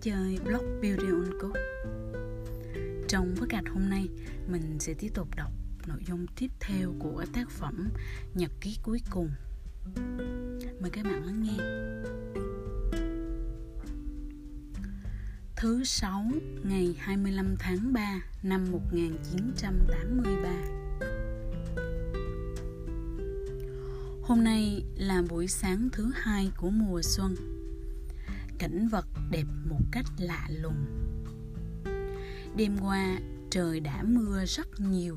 chơi blog Beauty on Code Trong podcast hôm nay, mình sẽ tiếp tục đọc nội dung tiếp theo của tác phẩm Nhật ký cuối cùng. Mời các bạn lắng nghe. Thứ sáu ngày 25 tháng 3 năm 1983 Hôm nay là buổi sáng thứ hai của mùa xuân. Cảnh vật đẹp một cách lạ lùng. Đêm qua, trời đã mưa rất nhiều.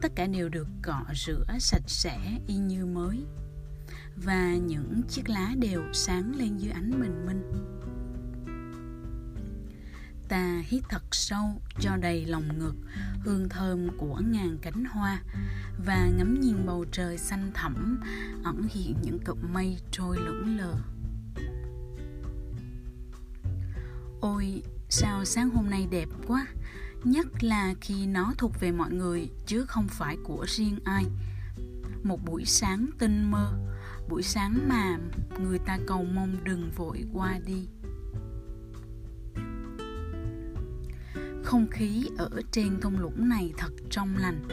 Tất cả đều được cọ rửa sạch sẽ y như mới. Và những chiếc lá đều sáng lên dưới ánh bình minh ta hít thật sâu, cho đầy lòng ngực, hương thơm của ngàn cánh hoa. Và ngắm nhìn bầu trời xanh thẳm, ẩn hiện những cụm mây trôi lững lờ. Ôi, sao sáng hôm nay đẹp quá. Nhất là khi nó thuộc về mọi người chứ không phải của riêng ai. Một buổi sáng tinh mơ Buổi sáng mà người ta cầu mong đừng vội qua đi. Không khí ở trên thung lũng này thật trong lành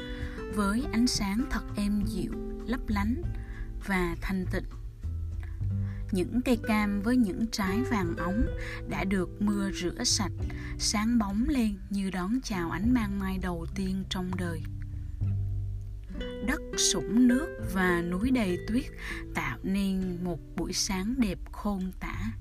Với ánh sáng thật êm dịu, lấp lánh và thanh tịnh những cây cam với những trái vàng óng đã được mưa rửa sạch, sáng bóng lên như đón chào ánh mang mai đầu tiên trong đời. Đất sũng nước và núi đầy tuyết tạo nên một buổi sáng đẹp khôn tả.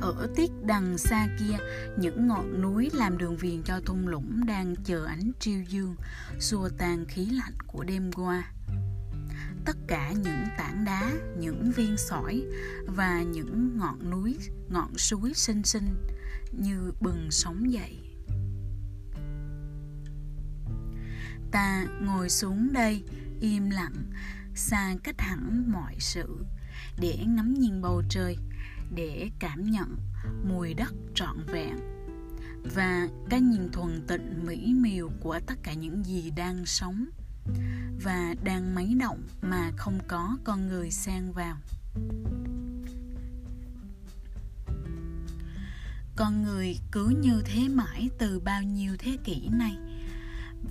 Ở tiết đằng xa kia, những ngọn núi làm đường viền cho thung lũng đang chờ ánh triêu dương, xua tan khí lạnh của đêm qua tất cả những tảng đá, những viên sỏi và những ngọn núi, ngọn suối xinh xinh như bừng sóng dậy. Ta ngồi xuống đây im lặng, xa cách hẳn mọi sự, để ngắm nhìn bầu trời, để cảm nhận mùi đất trọn vẹn. Và cái nhìn thuần tịnh mỹ miều của tất cả những gì đang sống và đang máy động mà không có con người xen vào. Con người cứ như thế mãi từ bao nhiêu thế kỷ nay,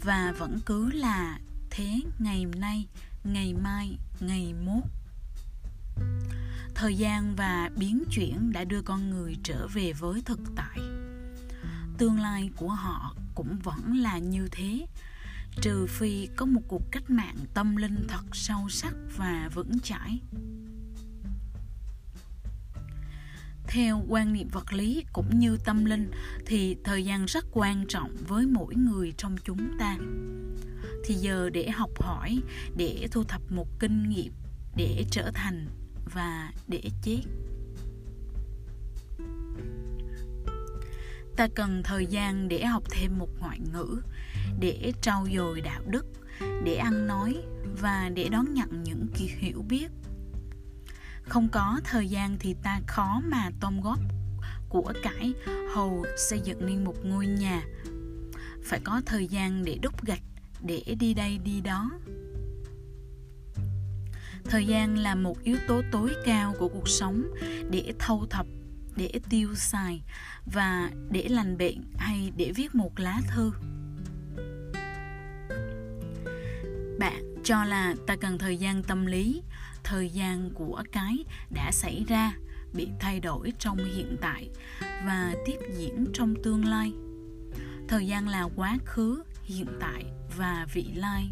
và vẫn cứ là thế ngày nay, ngày mai, ngày mốt. Thời gian và biến chuyển đã đưa con người trở về với thực tại. Tương lai của họ cũng vẫn là như thế trừ phi có một cuộc cách mạng tâm linh thật sâu sắc và vững chãi. Theo quan niệm vật lý cũng như tâm linh thì thời gian rất quan trọng với mỗi người trong chúng ta. Thì giờ để học hỏi, để thu thập một kinh nghiệm, để trở thành và để chết. Ta cần thời gian để học thêm một ngoại ngữ, để trau dồi đạo đức, để ăn nói và để đón nhận những kỳ hiểu biết. Không có thời gian thì ta khó mà tôm góp của cải hầu xây dựng nên một ngôi nhà. Phải có thời gian để đúc gạch, để đi đây đi đó. Thời gian là một yếu tố tối cao của cuộc sống để thâu thập để tiêu xài và để lành bệnh hay để viết một lá thư. Bạn cho là ta cần thời gian tâm lý, thời gian của cái đã xảy ra bị thay đổi trong hiện tại và tiếp diễn trong tương lai. Thời gian là quá khứ, hiện tại và vị lai.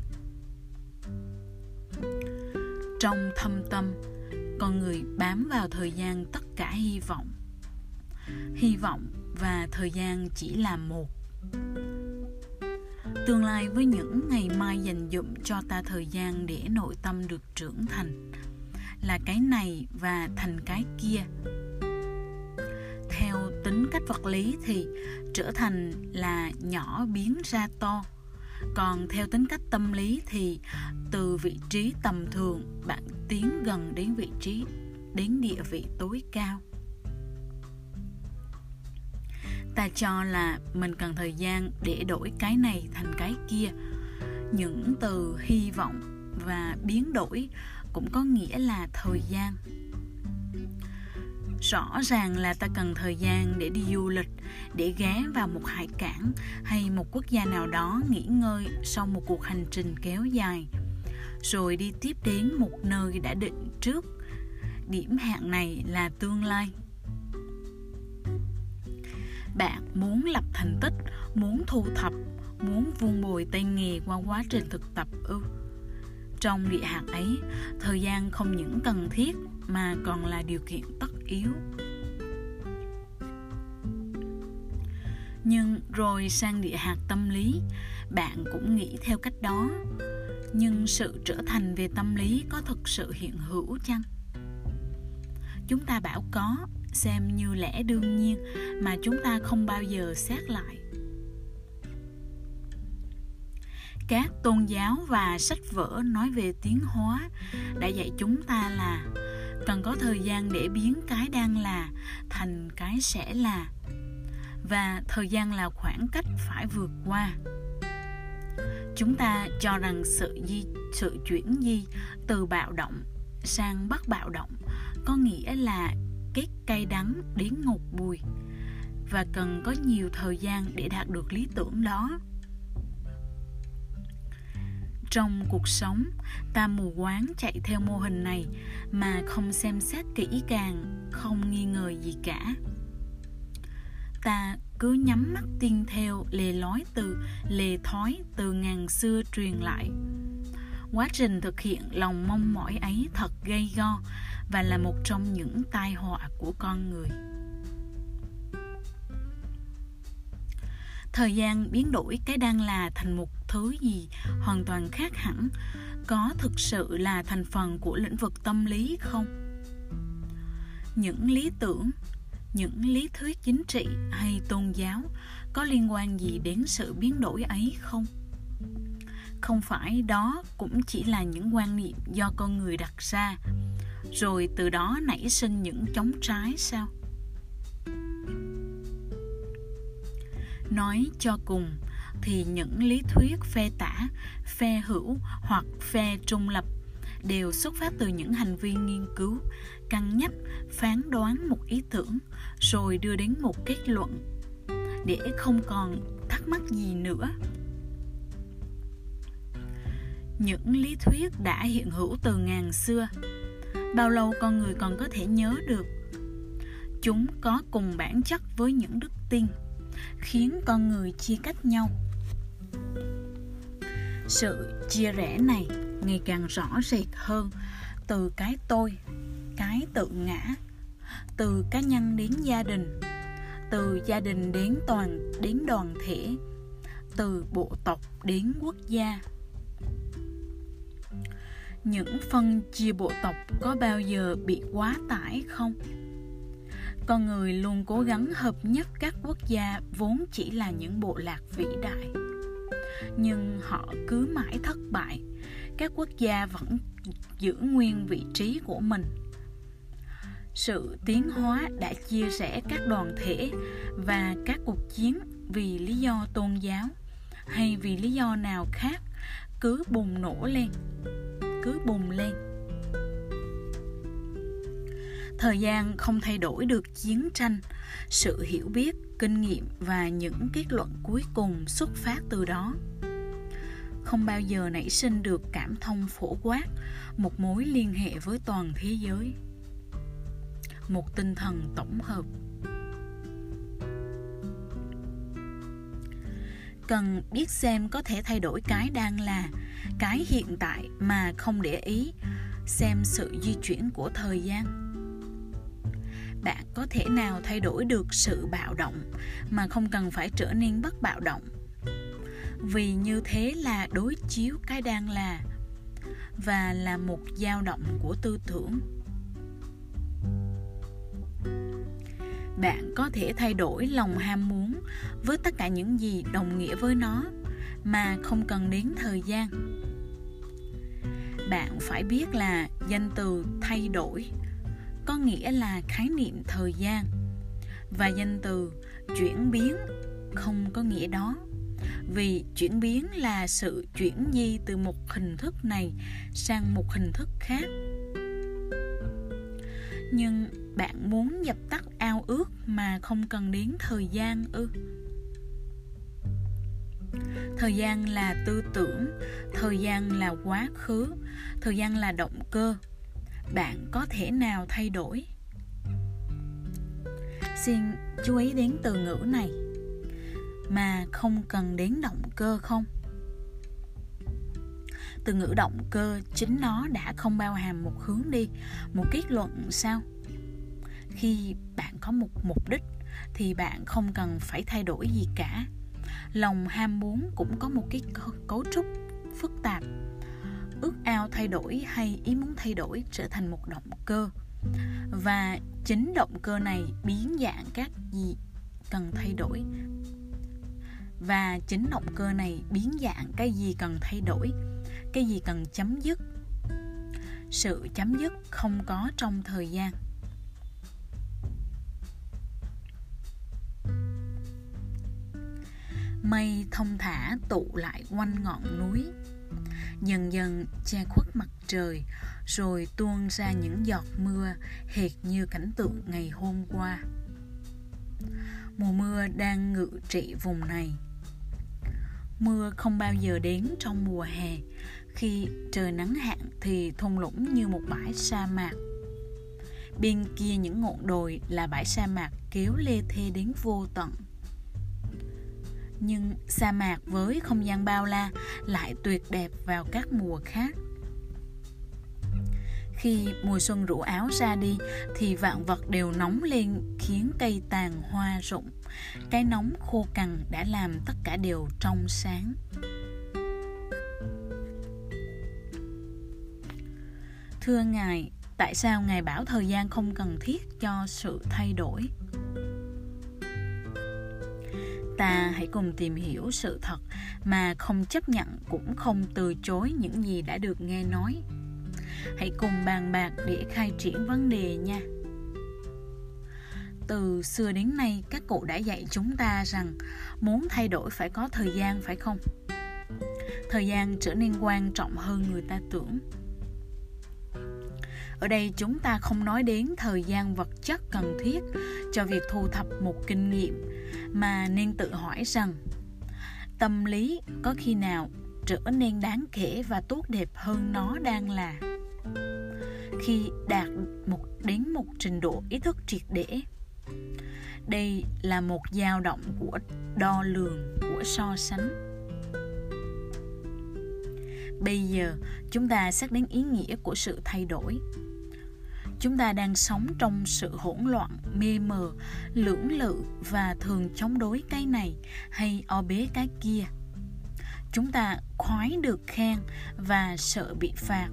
Trong thâm tâm, con người bám vào thời gian tất cả hy vọng hy vọng và thời gian chỉ là một. Tương lai với những ngày mai dành dụm cho ta thời gian để nội tâm được trưởng thành là cái này và thành cái kia. Theo tính cách vật lý thì trở thành là nhỏ biến ra to. Còn theo tính cách tâm lý thì từ vị trí tầm thường bạn tiến gần đến vị trí, đến địa vị tối cao ta cho là mình cần thời gian để đổi cái này thành cái kia. Những từ hy vọng và biến đổi cũng có nghĩa là thời gian. Rõ ràng là ta cần thời gian để đi du lịch, để ghé vào một hải cảng hay một quốc gia nào đó nghỉ ngơi sau một cuộc hành trình kéo dài, rồi đi tiếp đến một nơi đã định trước. Điểm hẹn này là tương lai bạn muốn lập thành tích, muốn thu thập, muốn vun bồi tay nghề qua quá trình thực tập ư? Trong địa hạt ấy, thời gian không những cần thiết mà còn là điều kiện tất yếu. Nhưng rồi sang địa hạt tâm lý, bạn cũng nghĩ theo cách đó. Nhưng sự trở thành về tâm lý có thực sự hiện hữu chăng? Chúng ta bảo có xem như lẽ đương nhiên mà chúng ta không bao giờ xét lại. Các tôn giáo và sách vở nói về tiến hóa đã dạy chúng ta là cần có thời gian để biến cái đang là thành cái sẽ là và thời gian là khoảng cách phải vượt qua. Chúng ta cho rằng sự di, sự chuyển di từ bạo động sang bất bạo động có nghĩa là kết cay đắng đến ngột bùi và cần có nhiều thời gian để đạt được lý tưởng đó. Trong cuộc sống, ta mù quáng chạy theo mô hình này mà không xem xét kỹ càng, không nghi ngờ gì cả. Ta cứ nhắm mắt tin theo lề lói từ, lề thói từ ngàn xưa truyền lại. Quá trình thực hiện lòng mong mỏi ấy thật gây go và là một trong những tai họa của con người. Thời gian biến đổi cái đang là thành một thứ gì hoàn toàn khác hẳn, có thực sự là thành phần của lĩnh vực tâm lý không? Những lý tưởng, những lý thuyết chính trị hay tôn giáo có liên quan gì đến sự biến đổi ấy không? Không phải đó cũng chỉ là những quan niệm do con người đặt ra rồi từ đó nảy sinh những chống trái sao? Nói cho cùng, thì những lý thuyết phe tả, phe hữu hoặc phe trung lập đều xuất phát từ những hành vi nghiên cứu, cân nhắc, phán đoán một ý tưởng, rồi đưa đến một kết luận, để không còn thắc mắc gì nữa. Những lý thuyết đã hiện hữu từ ngàn xưa bao lâu con người còn có thể nhớ được? Chúng có cùng bản chất với những đức tin, khiến con người chia cách nhau. Sự chia rẽ này ngày càng rõ rệt hơn từ cái tôi, cái tự ngã, từ cá nhân đến gia đình, từ gia đình đến toàn, đến đoàn thể, từ bộ tộc đến quốc gia những phân chia bộ tộc có bao giờ bị quá tải không? Con người luôn cố gắng hợp nhất các quốc gia vốn chỉ là những bộ lạc vĩ đại. Nhưng họ cứ mãi thất bại. Các quốc gia vẫn giữ nguyên vị trí của mình. Sự tiến hóa đã chia rẽ các đoàn thể và các cuộc chiến vì lý do tôn giáo hay vì lý do nào khác cứ bùng nổ lên cứ bùng lên. Thời gian không thay đổi được chiến tranh, sự hiểu biết, kinh nghiệm và những kết luận cuối cùng xuất phát từ đó. Không bao giờ nảy sinh được cảm thông phổ quát, một mối liên hệ với toàn thế giới. Một tinh thần tổng hợp cần biết xem có thể thay đổi cái đang là, cái hiện tại mà không để ý, xem sự di chuyển của thời gian. Bạn có thể nào thay đổi được sự bạo động mà không cần phải trở nên bất bạo động? Vì như thế là đối chiếu cái đang là và là một dao động của tư tưởng. Bạn có thể thay đổi lòng ham muốn với tất cả những gì đồng nghĩa với nó, mà không cần đến thời gian. Bạn phải biết là danh từ thay đổi có nghĩa là khái niệm thời gian, và danh từ chuyển biến không có nghĩa đó. Vì chuyển biến là sự chuyển di từ một hình thức này sang một hình thức khác. Nhưng bạn muốn dập tắt ao ước mà không cần đến thời gian ư? Thời gian là tư tưởng, thời gian là quá khứ, thời gian là động cơ. Bạn có thể nào thay đổi? Xin chú ý đến từ ngữ này. Mà không cần đến động cơ không? Từ ngữ động cơ chính nó đã không bao hàm một hướng đi, một kết luận sao? Khi bạn có một mục đích thì bạn không cần phải thay đổi gì cả. Lòng ham muốn cũng có một cái cấu trúc phức tạp. Ước ao thay đổi hay ý muốn thay đổi trở thành một động cơ. Và chính động cơ này biến dạng các gì cần thay đổi. Và chính động cơ này biến dạng cái gì cần thay đổi, cái gì cần chấm dứt. Sự chấm dứt không có trong thời gian. Mây thông thả tụ lại quanh ngọn núi. Dần dần che khuất mặt trời, rồi tuôn ra những giọt mưa hệt như cảnh tượng ngày hôm qua. Mùa mưa đang ngự trị vùng này. Mưa không bao giờ đến trong mùa hè. Khi trời nắng hạn thì thung lũng như một bãi sa mạc. Bên kia những ngọn đồi là bãi sa mạc kéo lê thê đến vô tận nhưng sa mạc với không gian bao la lại tuyệt đẹp vào các mùa khác. Khi mùa xuân rủ áo ra đi, thì vạn vật đều nóng lên khiến cây tàn hoa rụng. Cái nóng khô cằn đã làm tất cả đều trong sáng. Thưa ngài, tại sao ngài bảo thời gian không cần thiết cho sự thay đổi? Ta hãy cùng tìm hiểu sự thật mà không chấp nhận cũng không từ chối những gì đã được nghe nói. Hãy cùng bàn bạc để khai triển vấn đề nha. Từ xưa đến nay, các cụ đã dạy chúng ta rằng muốn thay đổi phải có thời gian, phải không? Thời gian trở nên quan trọng hơn người ta tưởng. Ở đây chúng ta không nói đến thời gian vật chất cần thiết cho việc thu thập một kinh nghiệm mà nên tự hỏi rằng, tâm lý có khi nào trở nên đáng kể và tốt đẹp hơn nó đang là? Khi đạt một, đến một trình độ ý thức triệt để, đây là một dao động của đo lường của so sánh. Bây giờ, chúng ta xét đến ý nghĩa của sự thay đổi chúng ta đang sống trong sự hỗn loạn, mê mờ, lưỡng lự và thường chống đối cái này hay o bế cái kia. Chúng ta khoái được khen và sợ bị phạt.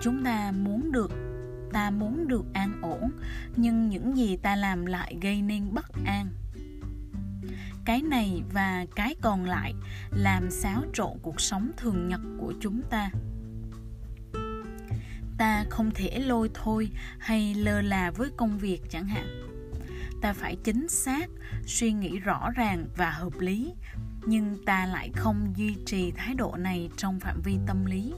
Chúng ta muốn được, ta muốn được an ổn, nhưng những gì ta làm lại gây nên bất an. Cái này và cái còn lại làm xáo trộn cuộc sống thường nhật của chúng ta ta không thể lôi thôi hay lơ là với công việc chẳng hạn. Ta phải chính xác, suy nghĩ rõ ràng và hợp lý, nhưng ta lại không duy trì thái độ này trong phạm vi tâm lý.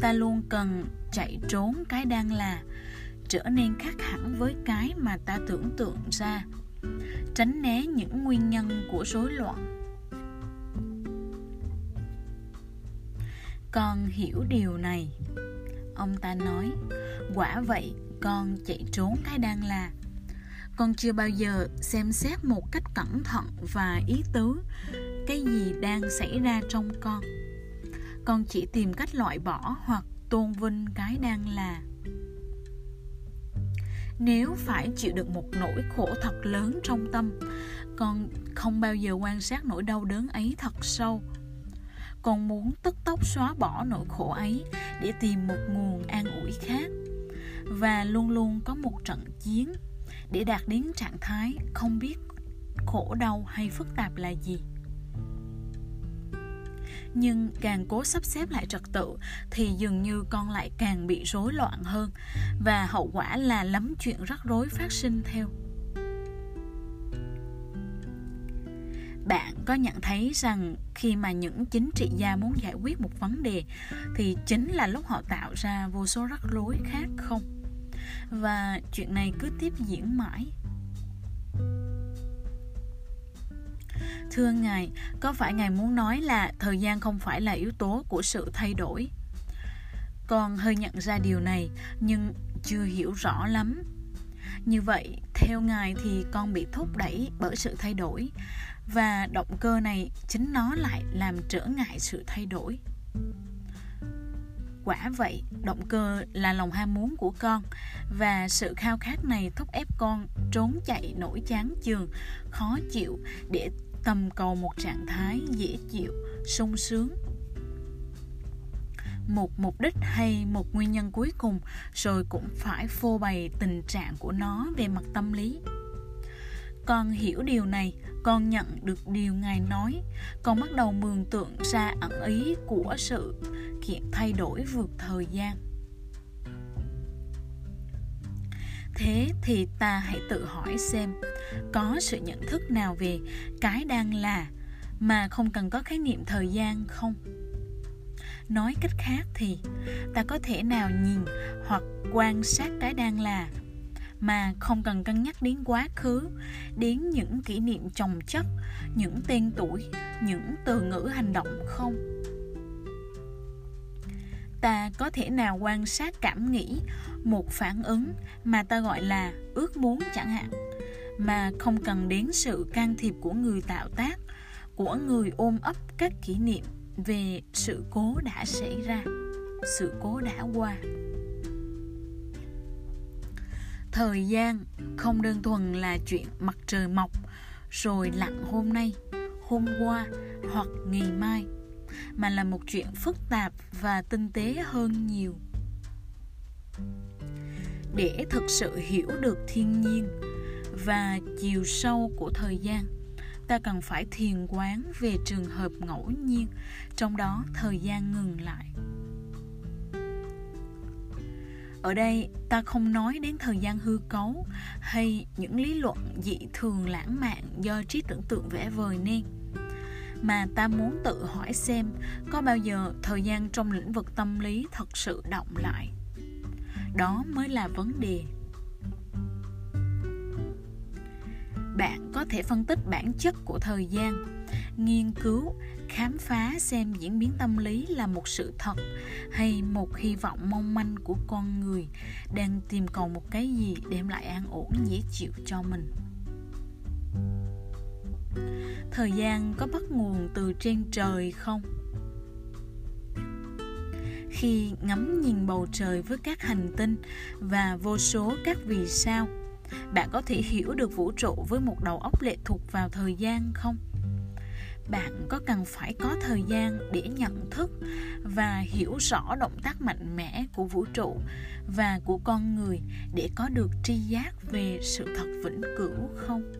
Ta luôn cần chạy trốn cái đang là, trở nên khác hẳn với cái mà ta tưởng tượng ra, tránh né những nguyên nhân của rối loạn. Con hiểu điều này. Ông ta nói, quả vậy, con chạy trốn cái đang là. Con chưa bao giờ xem xét một cách cẩn thận và ý tứ cái gì đang xảy ra trong con. Con chỉ tìm cách loại bỏ hoặc tôn vinh cái đang là. Nếu phải chịu được một nỗi khổ thật lớn trong tâm, con không bao giờ quan sát nỗi đau đớn ấy thật sâu con muốn tức tốc xóa bỏ nỗi khổ ấy để tìm một nguồn an ủi khác. Và luôn luôn có một trận chiến để đạt đến trạng thái không biết khổ đau hay phức tạp là gì. Nhưng càng cố sắp xếp lại trật tự thì dường như con lại càng bị rối loạn hơn và hậu quả là lắm chuyện rắc rối phát sinh theo. Có nhận thấy rằng khi mà những chính trị gia muốn giải quyết một vấn đề, thì chính là lúc họ tạo ra vô số rắc rối khác không? Và chuyện này cứ tiếp diễn mãi. Thưa ngài, có phải ngài muốn nói là thời gian không phải là yếu tố của sự thay đổi? Con hơi nhận ra điều này, nhưng chưa hiểu rõ lắm như vậy, theo ngài thì con bị thúc đẩy bởi sự thay đổi. Và động cơ này chính nó lại làm trở ngại sự thay đổi. Quả vậy, động cơ là lòng ham muốn của con. Và sự khao khát này thúc ép con trốn chạy nỗi chán chường, khó chịu, để tầm cầu một trạng thái dễ chịu, sung sướng một mục đích hay một nguyên nhân cuối cùng, rồi cũng phải phô bày tình trạng của nó về mặt tâm lý. Con hiểu điều này, con nhận được điều ngài nói. Con bắt đầu mường tượng ra ẩn ý của sự kiện thay đổi vượt thời gian. Thế thì ta hãy tự hỏi xem, có sự nhận thức nào về cái đang là mà không cần có khái niệm thời gian không? Nói cách khác thì, ta có thể nào nhìn hoặc quan sát cái đang là, mà không cần cân nhắc đến quá khứ, đến những kỷ niệm chồng chất, những tên tuổi, những từ ngữ hành động không? Ta có thể nào quan sát cảm nghĩ, một phản ứng mà ta gọi là ước muốn chẳng hạn, mà không cần đến sự can thiệp của người tạo tác, của người ôm ấp các kỷ niệm? Về sự cố đã xảy ra, sự cố đã qua. Thời gian không đơn thuần là chuyện mặt trời mọc rồi lặn hôm nay, hôm qua hoặc ngày mai, mà là một chuyện phức tạp và tinh tế hơn nhiều. Để thực sự hiểu được thiên nhiên và chiều sâu của thời gian ta cần phải thiền quán về trường hợp ngẫu nhiên, trong đó thời gian ngừng lại. Ở đây, ta không nói đến thời gian hư cấu hay những lý luận dị thường lãng mạn do trí tưởng tượng vẽ vời nên, mà ta muốn tự hỏi xem có bao giờ thời gian trong lĩnh vực tâm lý thật sự động lại. Đó mới là vấn đề. Bạn có thể phân tích bản chất của thời gian. Nghiên cứu, khám phá xem diễn biến tâm lý là một sự thật hay một hy vọng mong manh của con người đang tìm cầu một cái gì đem lại an ổn, dễ chịu cho mình. Thời gian có bắt nguồn từ trên trời không? Khi ngắm nhìn bầu trời với các hành tinh và vô số các vì sao bạn có thể hiểu được vũ trụ với một đầu óc lệ thuộc vào thời gian không? Bạn có cần phải có thời gian để nhận thức và hiểu rõ động tác mạnh mẽ của vũ trụ và của con người để có được tri giác về sự thật vĩnh cửu không?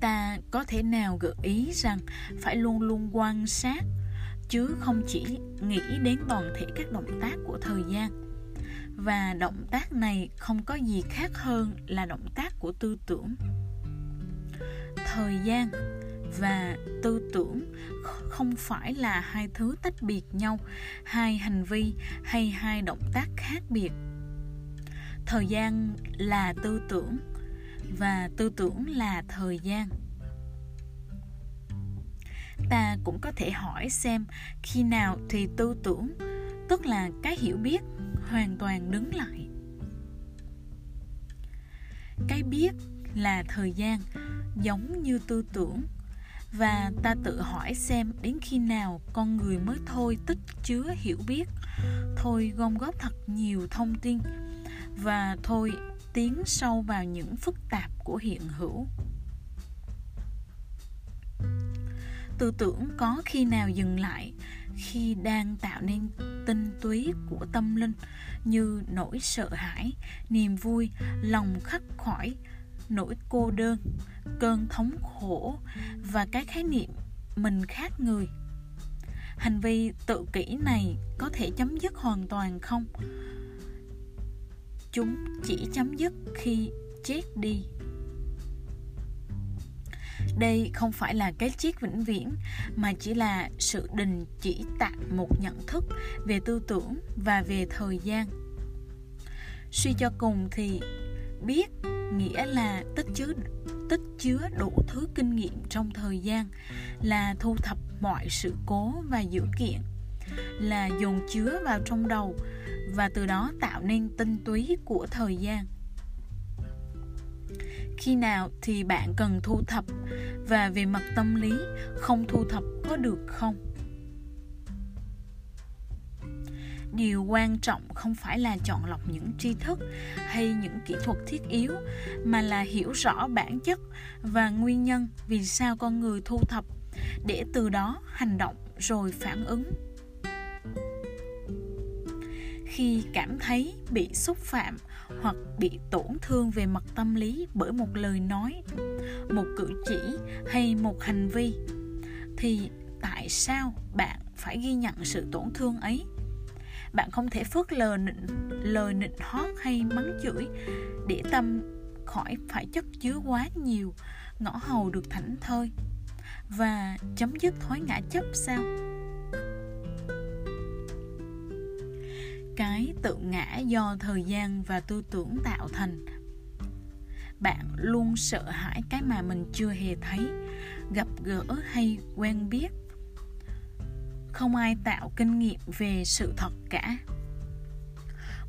Ta có thể nào gợi ý rằng phải luôn luôn quan sát chứ không chỉ nghĩ đến toàn thể các động tác của thời gian? Và động tác này không có gì khác hơn là động tác của tư tưởng. Thời gian và tư tưởng không phải là hai thứ tách biệt nhau, hai hành vi hay hai động tác khác biệt. Thời gian là tư tưởng và tư tưởng là thời gian. Ta cũng có thể hỏi xem khi nào thì tư tưởng, tức là cái hiểu biết hoàn toàn đứng lại. Cái biết là thời gian giống như tư tưởng và ta tự hỏi xem đến khi nào con người mới thôi tích chứa hiểu biết, thôi gom góp thật nhiều thông tin và thôi tiến sâu vào những phức tạp của hiện hữu. Tư tưởng có khi nào dừng lại khi đang tạo nên tinh túy của tâm linh như nỗi sợ hãi, niềm vui, lòng khắc khoải, nỗi cô đơn, cơn thống khổ và cái khái niệm mình khác người. Hành vi tự kỷ này có thể chấm dứt hoàn toàn không? Chúng chỉ chấm dứt khi chết đi đây không phải là cái chiếc vĩnh viễn, mà chỉ là sự đình chỉ tạm một nhận thức về tư tưởng và về thời gian. Suy cho cùng thì biết nghĩa là tích chứa tích chứa đủ thứ kinh nghiệm trong thời gian, là thu thập mọi sự cố và dữ kiện, là dồn chứa vào trong đầu và từ đó tạo nên tinh túy của thời gian khi nào thì bạn cần thu thập và về mặt tâm lý, không thu thập có được không? Điều quan trọng không phải là chọn lọc những tri thức hay những kỹ thuật thiết yếu, mà là hiểu rõ bản chất và nguyên nhân vì sao con người thu thập. Để từ đó hành động rồi phản ứng. Khi cảm thấy bị xúc phạm hoặc bị tổn thương về mặt tâm lý bởi một lời nói một cử chỉ hay một hành vi thì tại sao bạn phải ghi nhận sự tổn thương ấy? Bạn không thể phớt lờ nịnh, lời nịnh hót hay mắng chửi để tâm khỏi phải chất chứa quá nhiều ngõ hầu được thảnh thơi và chấm dứt thói ngã chấp sao? Cái tự ngã do thời gian và tư tưởng tạo thành. Bạn luôn sợ hãi cái mà mình chưa hề thấy, gặp gỡ hay quen biết. Không ai tạo kinh nghiệm về sự thật cả.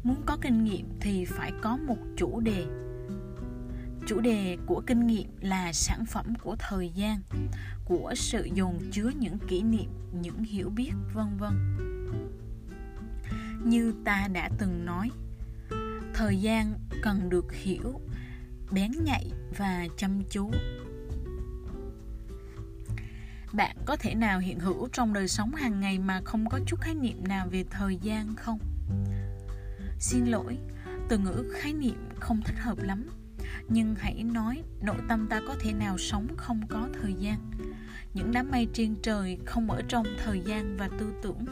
Muốn có kinh nghiệm thì phải có một chủ đề. Chủ đề của kinh nghiệm là sản phẩm của thời gian, của sự dồn chứa những kỷ niệm, những hiểu biết, vân vân như ta đã từng nói. Thời gian cần được hiểu, bén nhạy và chăm chú. Bạn có thể nào hiện hữu trong đời sống hàng ngày mà không có chút khái niệm nào về thời gian không? Xin lỗi, từ ngữ khái niệm không thích hợp lắm. Nhưng hãy nói nội tâm ta có thể nào sống không có thời gian. Những đám mây trên trời không ở trong thời gian và tư tưởng.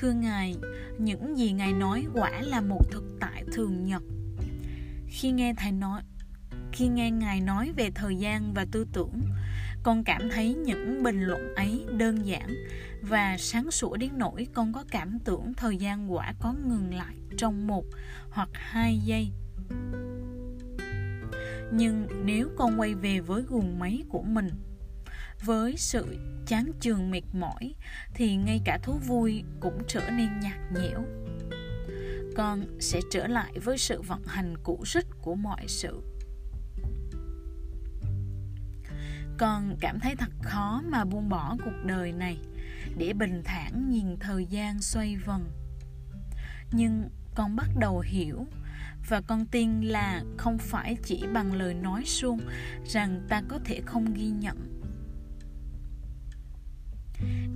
Thưa ngài, những gì ngài nói quả là một thực tại thường nhật. Khi nghe thầy nói, khi nghe ngài nói về thời gian và tư tưởng, con cảm thấy những bình luận ấy đơn giản và sáng sủa đến nỗi con có cảm tưởng thời gian quả có ngừng lại trong một hoặc hai giây. Nhưng nếu con quay về với guồng máy của mình với sự chán chường mệt mỏi, thì ngay cả thú vui cũng trở nên nhạt nhẽo. Con sẽ trở lại với sự vận hành cũ rích của mọi sự. Con cảm thấy thật khó mà buông bỏ cuộc đời này, để bình thản nhìn thời gian xoay vần. Nhưng con bắt đầu hiểu, và con tin là không phải chỉ bằng lời nói suông rằng ta có thể không ghi nhận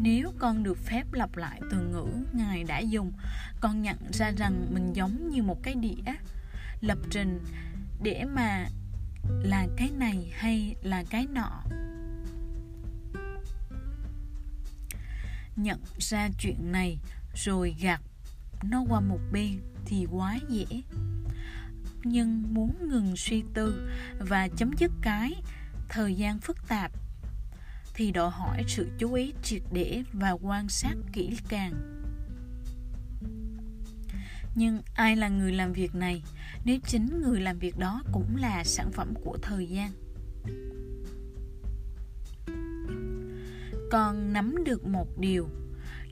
nếu con được phép lặp lại từ ngữ ngài đã dùng, con nhận ra rằng mình giống như một cái đĩa. Lập trình để mà là cái này hay là cái nọ? Nhận ra chuyện này, rồi gạt nó qua một bên thì quá dễ. Nhưng muốn ngừng suy tư và chấm dứt cái thời gian phức tạp thì đòi hỏi sự chú ý triệt để và quan sát kỹ càng. Nhưng ai là người làm việc này? Nếu chính người làm việc đó cũng là sản phẩm của thời gian. Con nắm được một điều.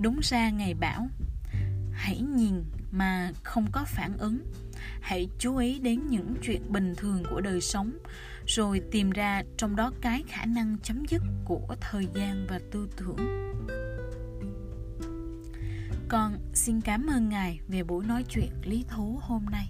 Đúng ra ngày bảo, hãy nhìn mà không có phản ứng hãy chú ý đến những chuyện bình thường của đời sống, rồi tìm ra trong đó cái khả năng chấm dứt của thời gian và tư tưởng. Con xin cảm ơn ngài về buổi nói chuyện lý thú hôm nay.